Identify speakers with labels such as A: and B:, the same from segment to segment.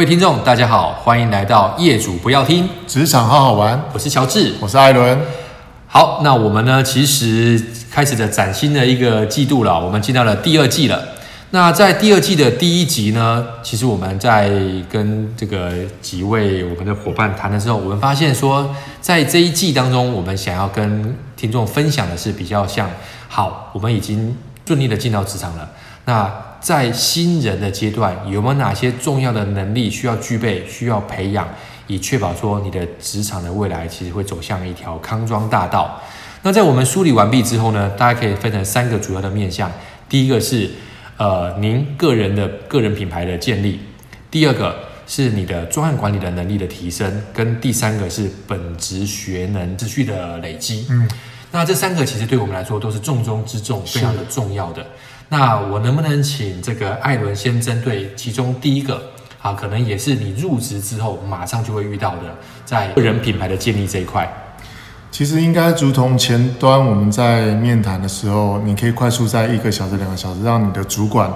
A: 位听众，大家好，欢迎来到业主不要听
B: 职场好好玩。
A: 我是乔治，
B: 我是艾伦。
A: 好，那我们呢，其实开始的崭新的一个季度了，我们进到了第二季了。那在第二季的第一集呢，其实我们在跟这个几位我们的伙伴谈的时候，我们发现说，在这一季当中，我们想要跟听众分享的是比较像，好，我们已经顺利的进到职场了。那在新人的阶段，有没有哪些重要的能力需要具备、需要培养，以确保说你的职场的未来其实会走向一条康庄大道？那在我们梳理完毕之后呢，大家可以分成三个主要的面向。第一个是呃您个人的个人品牌的建立，第二个是你的专案管理的能力的提升，跟第三个是本职学能持续的累积。嗯，那这三个其实对我们来说都是重中之重，非常的重要的。那我能不能请这个艾伦先针对其中第一个啊，可能也是你入职之后马上就会遇到的，在个人品牌的建立这一块。
B: 其实应该如同前端我们在面谈的时候，你可以快速在一个小时、两个小时让你的主管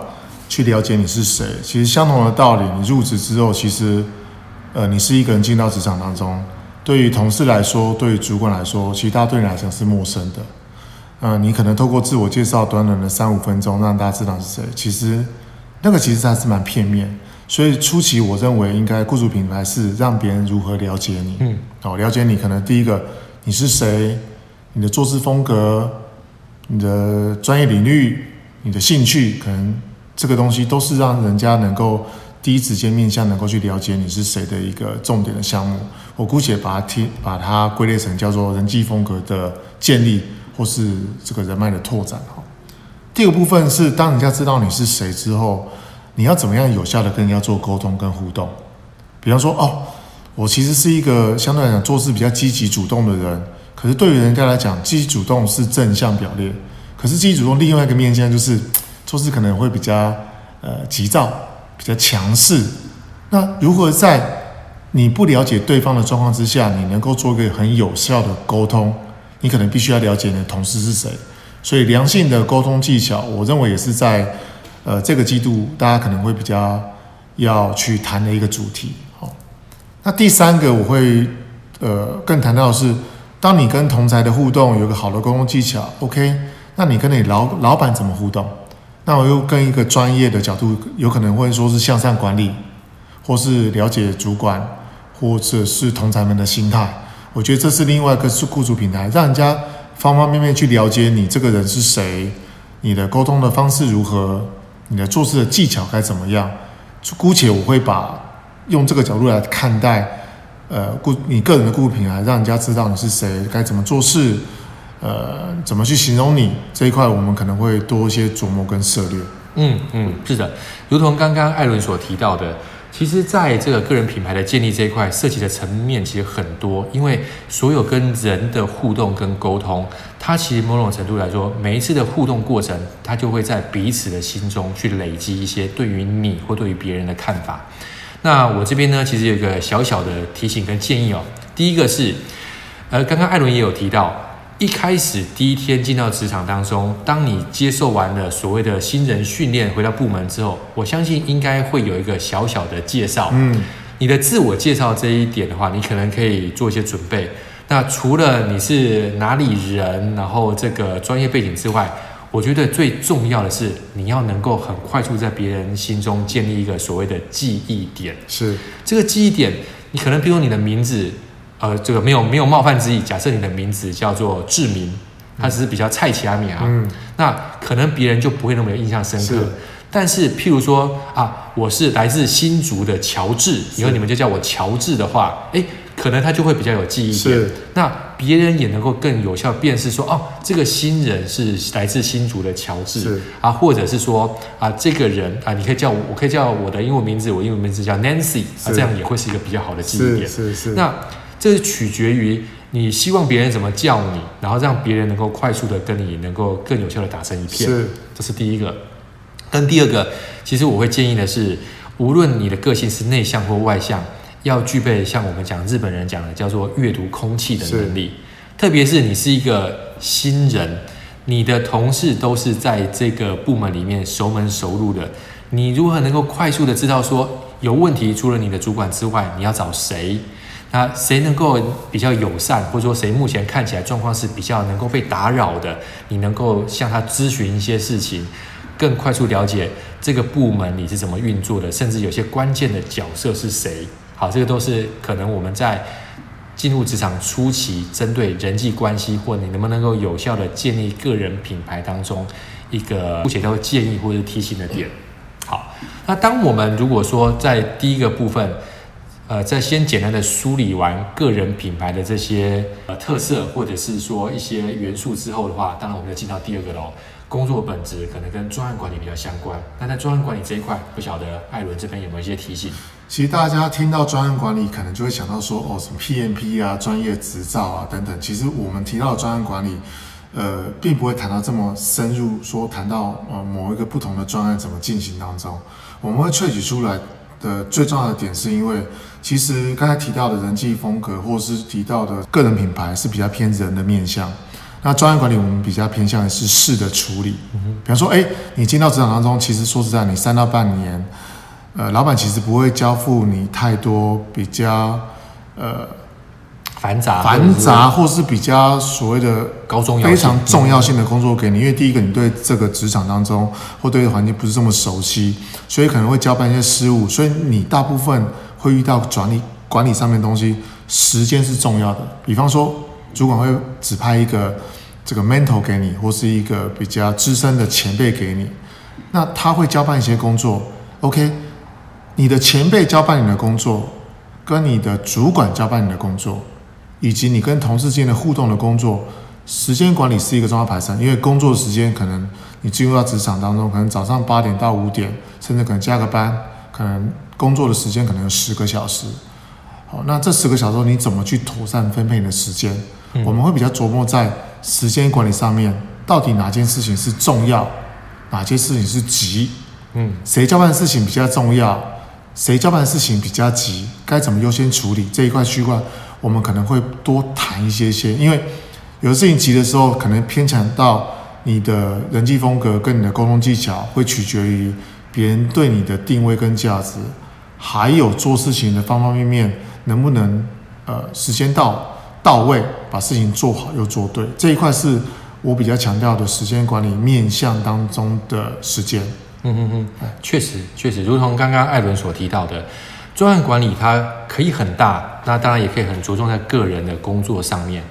B: 去了解你是谁。其实相同的道理，你入职之后，其实呃，你是一个人进到职场当中，对于同事来说，对于主管来说，其实他对你来讲是陌生的。嗯、呃，你可能透过自我介绍短短的三五分钟，让大家知道是谁。其实那个其实还是蛮片面。所以初期我认为应该雇主品牌是让别人如何了解你。嗯，好，了解你可能第一个你是谁，你的做事风格，你的专业领域，你的兴趣，可能这个东西都是让人家能够第一时间面向能够去了解你是谁的一个重点的项目。我姑且把它听把它归类成叫做人际风格的建立。或是这个人脉的拓展哈。第二个部分是，当人家知道你是谁之后，你要怎么样有效的跟人家做沟通跟互动？比方说，哦，我其实是一个相对来讲做事比较积极主动的人，可是对于人家来讲，积极主动是正向表列，可是积极主动另外一个面向就是做事可能会比较呃急躁，比较强势。那如何在你不了解对方的状况之下，你能够做一个很有效的沟通？你可能必须要了解你的同事是谁，所以良性的沟通技巧，我认为也是在呃这个季度大家可能会比较要去谈的一个主题。好，那第三个我会呃更谈到的是，当你跟同才的互动有个好的沟通技巧，OK，那你跟你老老板怎么互动？那我又跟一个专业的角度，有可能会说是向上管理，或是了解主管，或者是同才们的心态。我觉得这是另外一个是雇主平台，让人家方方面面去了解你这个人是谁，你的沟通的方式如何，你的做事的技巧该怎么样。姑且我会把用这个角度来看待，呃，雇你个人的雇主平台，让人家知道你是谁，该怎么做事，呃，怎么去形容你这一块，我们可能会多一些琢磨跟涉猎。
A: 嗯嗯，是的，如同刚刚艾伦所提到的。其实，在这个个人品牌的建立这一块，涉及的层面其实很多。因为所有跟人的互动跟沟通，它其实某种程度来说，每一次的互动过程，它就会在彼此的心中去累积一些对于你或对于别人的看法。那我这边呢，其实有一个小小的提醒跟建议哦。第一个是，呃，刚刚艾伦也有提到。一开始第一天进到职场当中，当你接受完了所谓的新人训练，回到部门之后，我相信应该会有一个小小的介绍。嗯，你的自我介绍这一点的话，你可能可以做一些准备。那除了你是哪里人，然后这个专业背景之外，我觉得最重要的是你要能够很快速在别人心中建立一个所谓的记忆点。
B: 是这
A: 个记忆点，你可能比如你的名字。呃，这个没有没有冒犯之意。假设你的名字叫做志明，他只是比较菜奇阿米啊，嗯，那可能别人就不会那么有印象深刻。是但是，譬如说啊，我是来自新竹的乔治，以后你们就叫我乔治的话，哎，可能他就会比较有记忆点。是那别人也能够更有效辨识说，哦，这个新人是来自新竹的乔治，啊，或者是说啊，这个人啊，你可以叫我，我可以叫我的英文名字，我英文名字叫 Nancy，是啊，这样也会是一个比较好的记忆点。是是是。那这是取决于你希望别人怎么叫你，然后让别人能够快速的跟你能够更有效的打成一片。是，这是第一个。跟第二个，其实我会建议的是，无论你的个性是内向或外向，要具备像我们讲日本人讲的叫做阅读空气的能力。特别是你是一个新人，你的同事都是在这个部门里面熟门熟路的，你如何能够快速的知道说？有问题，除了你的主管之外，你要找谁？那谁能够比较友善，或者说谁目前看起来状况是比较能够被打扰的？你能够向他咨询一些事情，更快速了解这个部门你是怎么运作的，甚至有些关键的角色是谁？好，这个都是可能我们在进入职场初期，针对人际关系或你能不能够有效的建立个人品牌当中一个目前都会建议或者提醒的点。好，那当我们如果说在第一个部分，呃，在先简单的梳理完个人品牌的这些呃特色或者是说一些元素之后的话，当然我们就进到第二个喽。工作本质可能跟专案管理比较相关，那在专案管理这一块，不晓得艾伦这边有没有一些提醒？
B: 其实大家听到专案管理，可能就会想到说，哦，什么 PMP 啊、专业执照啊等等。其实我们提到专案管理，呃，并不会谈到这么深入，说谈到呃某一个不同的专案怎么进行当中，我们会萃取出来的最重要的点，是因为其实刚才提到的人际风格，或是提到的个人品牌，是比较偏人的面向。那专业管理我们比较偏向的是事的处理，比方说，哎，你进到职场当中，其实说实在，你三到半年，呃，老板其实不会交付你太多比较，呃，
A: 繁杂、
B: 繁杂或是比较所谓的
A: 高重要、
B: 非常重要性的工作给你，因为第一个，你对这个职场当中或对环境不是这么熟悉，所以可能会交办一些事务，所以你大部分会遇到管理管理上面的东西，时间是重要的，比方说。主管会指派一个这个 mentor 给你，或是一个比较资深的前辈给你，那他会交办一些工作。OK，你的前辈交办你的工作，跟你的主管交办你的工作，以及你跟同事间的互动的工作，时间管理是一个重要排程。因为工作时间可能你进入到职场当中，可能早上八点到五点，甚至可能加个班，可能工作的时间可能有十个小时。好，那这十个小时你怎么去妥善分配你的时间？我们会比较琢磨在时间管理上面，到底哪件事情是重要，哪件事情是急，嗯，谁交办的事情比较重要，谁交办的事情比较急，该怎么优先处理这一块区块，我们可能会多谈一些些，因为有的事情急的时候，可能偏强到你的人际风格跟你的沟通技巧，会取决于别人对你的定位跟价值，还有做事情的方方面面能不能呃时间到。到位，把事情做好又做对，这一块是我比较强调的时间管理面向当中的时间。
A: 嗯嗯嗯，确实确实，如同刚刚艾伦所提到的，专案管理它可以很大，那当然也可以很着重在个人的工作上面。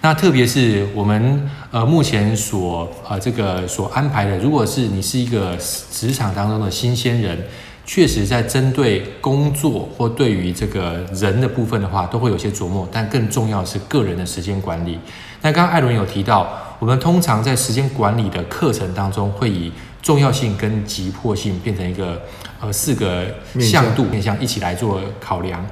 A: 那特别是我们呃目前所呃这个所安排的，如果是你是一个职场当中的新鲜人。确实，在针对工作或对于这个人的部分的话，都会有些琢磨。但更重要的是个人的时间管理。那刚刚艾伦有提到，我们通常在时间管理的课程当中，会以重要性跟急迫性变成一个呃四个向度面向一起来做考量。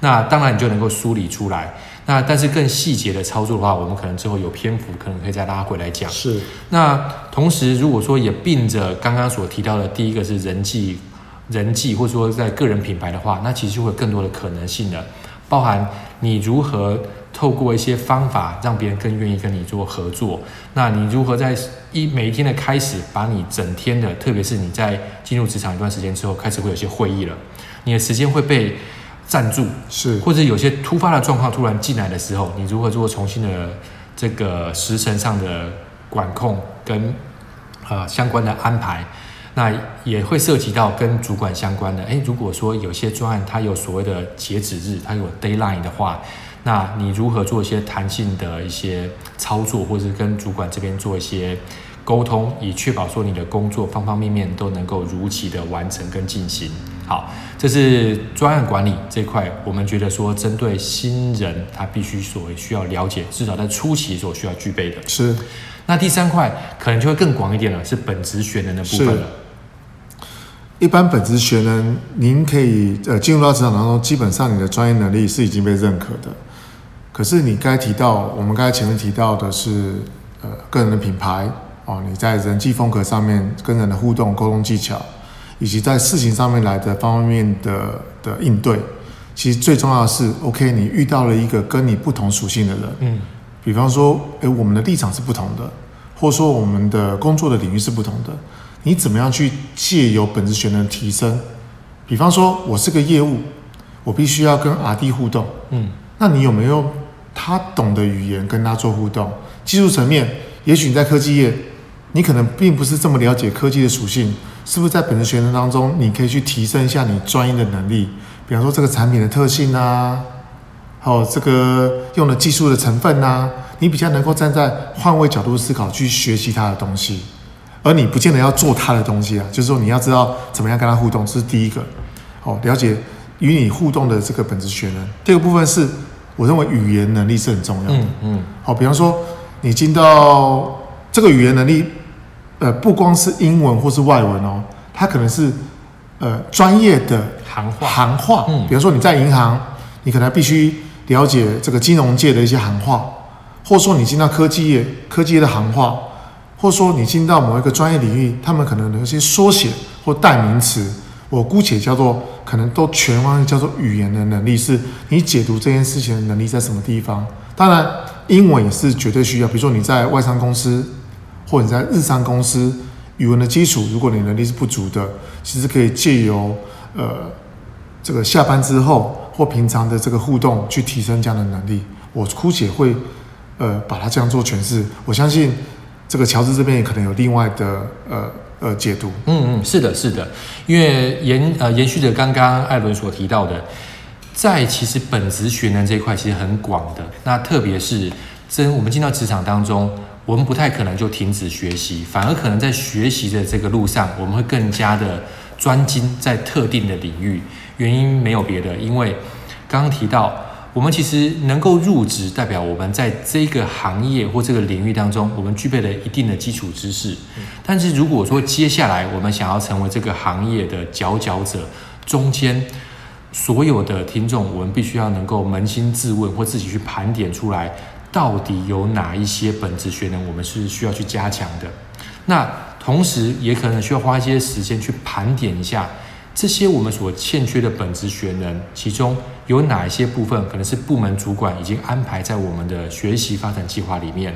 A: 那当然你就能够梳理出来。那但是更细节的操作的话，我们可能之后有篇幅，可能可以再拉回来讲。
B: 是。
A: 那同时，如果说也并着刚刚所提到的，第一个是人际。人际或者说在个人品牌的话，那其实就会有更多的可能性的，包含你如何透过一些方法让别人更愿意跟你做合作，那你如何在一每一天的开始，把你整天的，特别是你在进入职场一段时间之后，开始会有些会议了，你的时间会被占住，
B: 是，
A: 或者有些突发的状况突然进来的时候，你如何做重新的这个时辰上的管控跟啊、呃、相关的安排。那也会涉及到跟主管相关的，诶，如果说有些专案它有所谓的截止日，它有 deadline 的话，那你如何做一些弹性的一些操作，或者是跟主管这边做一些沟通，以确保说你的工作方方面面都能够如期的完成跟进行。好，这是专案管理这块，我们觉得说针对新人他必须所需要了解，至少在初期所需要具备的。
B: 是。
A: 那第三块可能就会更广一点了，是本职学能的部分了。
B: 一般本职学能，您可以呃进入到职场当中，基本上你的专业能力是已经被认可的。可是你该提到，我们刚才前面提到的是呃个人的品牌哦，你在人际风格上面跟人的互动、沟通技巧，以及在事情上面来的方方面面的的应对，其实最重要的是，OK，你遇到了一个跟你不同属性的人，嗯，比方说，诶，我们的立场是不同的，或者说我们的工作的领域是不同的。你怎么样去借由本职学能提升，比方说，我是个业务，我必须要跟 RD 互动，
A: 嗯，
B: 那你有没有他懂的语言跟他做互动？技术层面，也许你在科技业，你可能并不是这么了解科技的属性，是不是在本职学能当中，你可以去提升一下你专业的能力？比方说这个产品的特性啊，还有这个用的技术的成分啊，你比较能够站在换位角度思考去学习他的东西。而你不见得要做他的东西啊，就是说你要知道怎么样跟他互动，这是第一个。哦，了解与你互动的这个本质学能。第二个部分是，我认为语言能力是很重要的。
A: 嗯嗯。好，
B: 比方说你进到这个语言能力，呃，不光是英文或是外文哦，它可能是呃专业的
A: 行话。
B: 行话。嗯。比方说你在银行，你可能必须了解这个金融界的一些行话，或者说你进到科技业，科技业的行话。或者说你进到某一个专业领域，他们可能有一些缩写或代名词，我姑且叫做可能都全方位叫做语言的能力，是你解读这件事情的能力在什么地方？当然，英文也是绝对需要。比如说你在外商公司或者你在日商公司，语文的基础，如果你能力是不足的，其实可以借由呃这个下班之后或平常的这个互动去提升这样的能力。我姑且会呃把它这样做诠释，我相信。这个乔治这边也可能有另外的呃呃解读。
A: 嗯嗯，是的，是的，因为延呃延续着刚刚艾伦所提到的，在其实本职学能这一块其实很广的。那特别是真我们进到职场当中，我们不太可能就停止学习，反而可能在学习的这个路上，我们会更加的专精在特定的领域。原因没有别的，因为刚刚提到。我们其实能够入职，代表我们在这个行业或这个领域当中，我们具备了一定的基础知识。但是如果说接下来我们想要成为这个行业的佼佼者，中间所有的听众，我们必须要能够扪心自问，或自己去盘点出来，到底有哪一些本质学能我们是需要去加强的。那同时也可能需要花一些时间去盘点一下。这些我们所欠缺的本职学能，其中有哪一些部分可能是部门主管已经安排在我们的学习发展计划里面？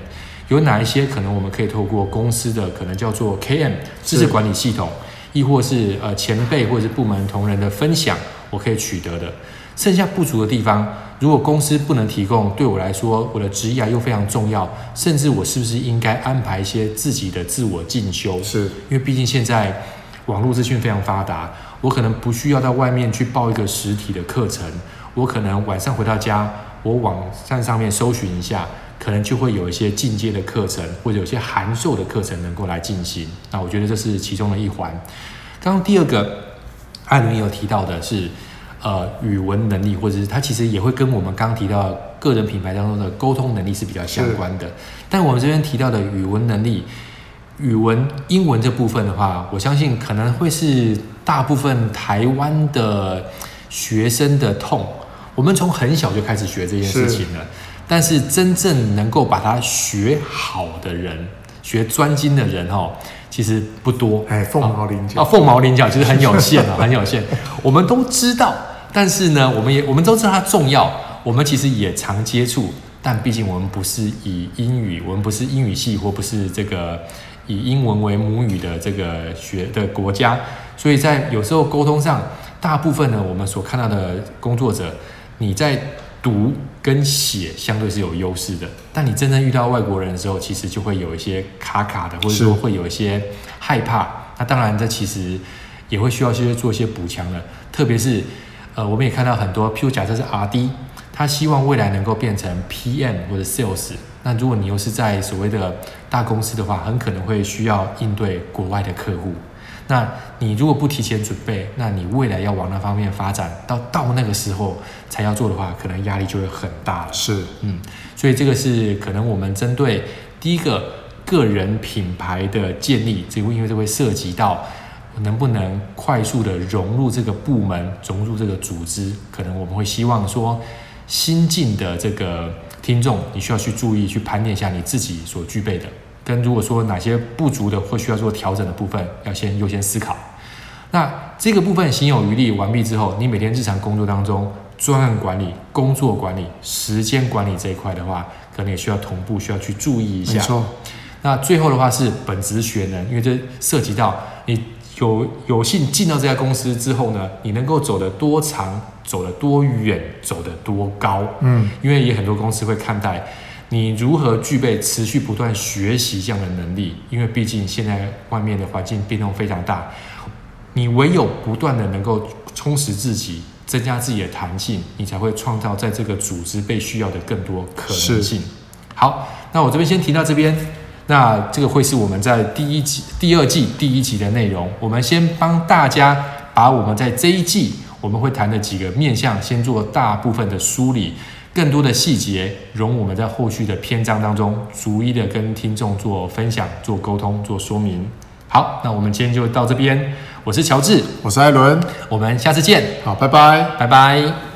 A: 有哪一些可能我们可以透过公司的可能叫做 KM 知识管理系统，亦或是呃前辈或者是部门同仁的分享，我可以取得的。剩下不足的地方，如果公司不能提供，对我来说，我的职业又非常重要，甚至我是不是应该安排一些自己的自我进修？
B: 是
A: 因为毕竟现在网络资讯非常发达。我可能不需要到外面去报一个实体的课程，我可能晚上回到家，我网站上面搜寻一下，可能就会有一些进阶的课程，或者有些函授的课程能够来进行。那我觉得这是其中的一环。刚刚第二个，艾伦有提到的是，呃，语文能力，或者是他其实也会跟我们刚刚提到个人品牌当中的沟通能力是比较相关的。但我们这边提到的语文能力。语文、英文这部分的话，我相信可能会是大部分台湾的学生的痛。我们从很小就开始学这件事情了，但是真正能够把它学好的人、学专精的人哦，其实不多。
B: 哎，凤毛麟角
A: 啊，凤毛麟角其实很有限啊，很有限。我们都知道，但是呢，我们也我们都知道它重要，我们其实也常接触，但毕竟我们不是以英语，我们不是英语系，或不是这个。以英文为母语的这个学的国家，所以在有时候沟通上，大部分呢，我们所看到的工作者，你在读跟写相对是有优势的，但你真正遇到外国人的时候，其实就会有一些卡卡的，或者说会有一些害怕。那当然，这其实也会需要去做一些补强的，特别是呃，我们也看到很多，譬如假设是 RD，他希望未来能够变成 PM 或者 Sales。那如果你又是在所谓的大公司的话，很可能会需要应对国外的客户。那你如果不提前准备，那你未来要往那方面发展，到到那个时候才要做的话，可能压力就会很大了。
B: 是，
A: 嗯，所以这个是可能我们针对第一个个人品牌的建立，这个因为这会涉及到能不能快速的融入这个部门，融入这个组织，可能我们会希望说新进的这个。听众，你需要去注意，去盘点一下你自己所具备的，跟如果说哪些不足的或需要做调整的部分，要先优先思考。那这个部分行有余力完毕之后，你每天日常工作当中，专案管理、工作管理、时间管理这一块的话，可能也需要同步需要去注意一下。
B: 没错。
A: 那最后的话是本职学能，因为这涉及到你有有幸进到这家公司之后呢，你能够走得多长，走得多远，走得多高？
B: 嗯，
A: 因为也很多公司会看待你如何具备持续不断学习这样的能力，因为毕竟现在外面的环境变动非常大，你唯有不断的能够充实自己，增加自己的弹性，你才会创造在这个组织被需要的更多可能性。好，那我这边先提到这边。那这个会是我们在第一季、第二季第一集的内容。我们先帮大家把我们在这一季我们会谈的几个面向先做大部分的梳理，更多的细节容我们在后续的篇章当中逐一的跟听众做分享、做沟通、做说明。好，那我们今天就到这边。我是乔治，
B: 我是艾伦，
A: 我们下次见。
B: 好，拜拜，
A: 拜拜。